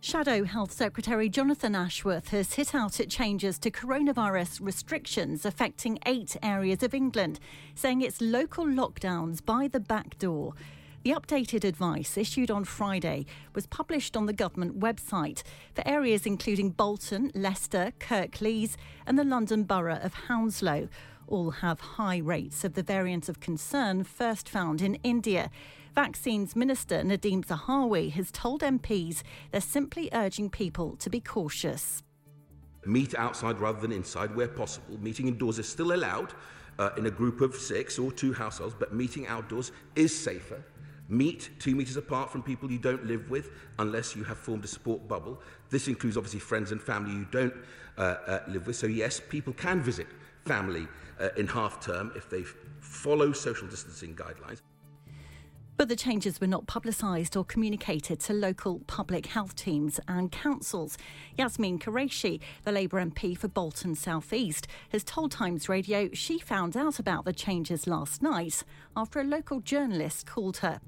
Shadow Health Secretary Jonathan Ashworth has hit out at changes to coronavirus restrictions affecting eight areas of England, saying it's local lockdowns by the back door. The updated advice issued on Friday was published on the government website for areas including Bolton, Leicester, Kirklees, and the London Borough of Hounslow. All have high rates of the variant of concern first found in India. Vaccines Minister Nadhim Zahawi has told MPs they're simply urging people to be cautious. Meet outside rather than inside where possible. Meeting indoors is still allowed uh, in a group of six or two households, but meeting outdoors is safer. Meet two metres apart from people you don't live with unless you have formed a support bubble. This includes obviously friends and family you don't uh, uh, live with. So, yes, people can visit family uh, in half term if they follow social distancing guidelines. But the changes were not publicised or communicated to local public health teams and councils. Yasmin Qureshi, the Labour MP for Bolton South East, has told Times Radio she found out about the changes last night after a local journalist called her.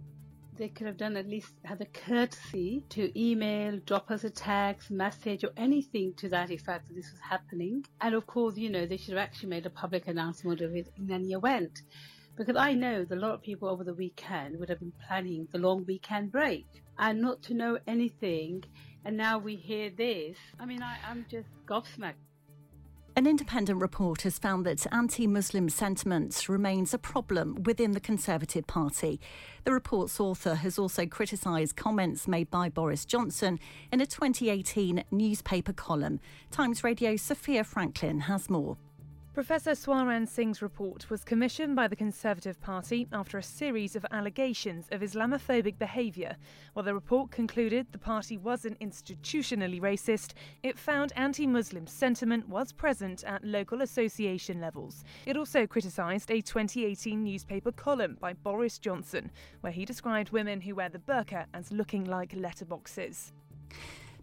They could have done at least had the courtesy to email, drop us a text, message, or anything to that effect that this was happening. And of course, you know, they should have actually made a public announcement of it and then you event. Because I know that a lot of people over the weekend would have been planning the long weekend break and not to know anything. And now we hear this. I mean, I, I'm just gobsmacked. An independent report has found that anti Muslim sentiment remains a problem within the Conservative Party. The report's author has also criticised comments made by Boris Johnson in a 2018 newspaper column. Times Radio Sophia Franklin has more. Professor Swaran Singh's report was commissioned by the Conservative Party after a series of allegations of Islamophobic behaviour. While the report concluded the party wasn't institutionally racist, it found anti Muslim sentiment was present at local association levels. It also criticised a 2018 newspaper column by Boris Johnson, where he described women who wear the burqa as looking like letterboxes.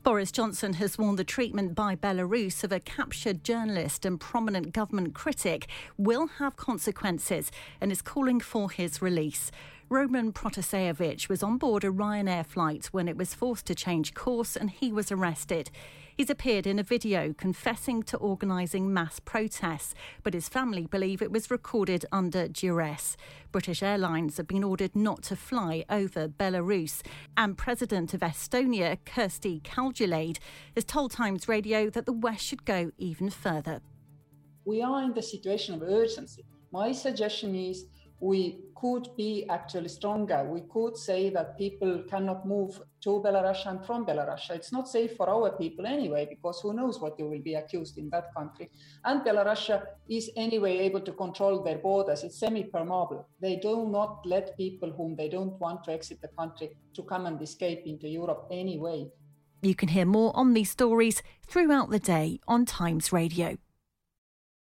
Boris Johnson has warned the treatment by Belarus of a captured journalist and prominent government critic will have consequences and is calling for his release. Roman Protasevich was on board a Ryanair flight when it was forced to change course and he was arrested. He's appeared in a video confessing to organising mass protests, but his family believe it was recorded under duress. British Airlines have been ordered not to fly over Belarus, and President of Estonia, Kersti Kaljulaid, has told Times Radio that the West should go even further. We are in the situation of urgency. My suggestion is we could be actually stronger. We could say that people cannot move to Belarus and from Belarus. It's not safe for our people anyway, because who knows what you will be accused in that country. And Belarus is anyway able to control their borders. It's semi-permeable. They do not let people whom they don't want to exit the country to come and escape into Europe anyway. You can hear more on these stories throughout the day on Times Radio.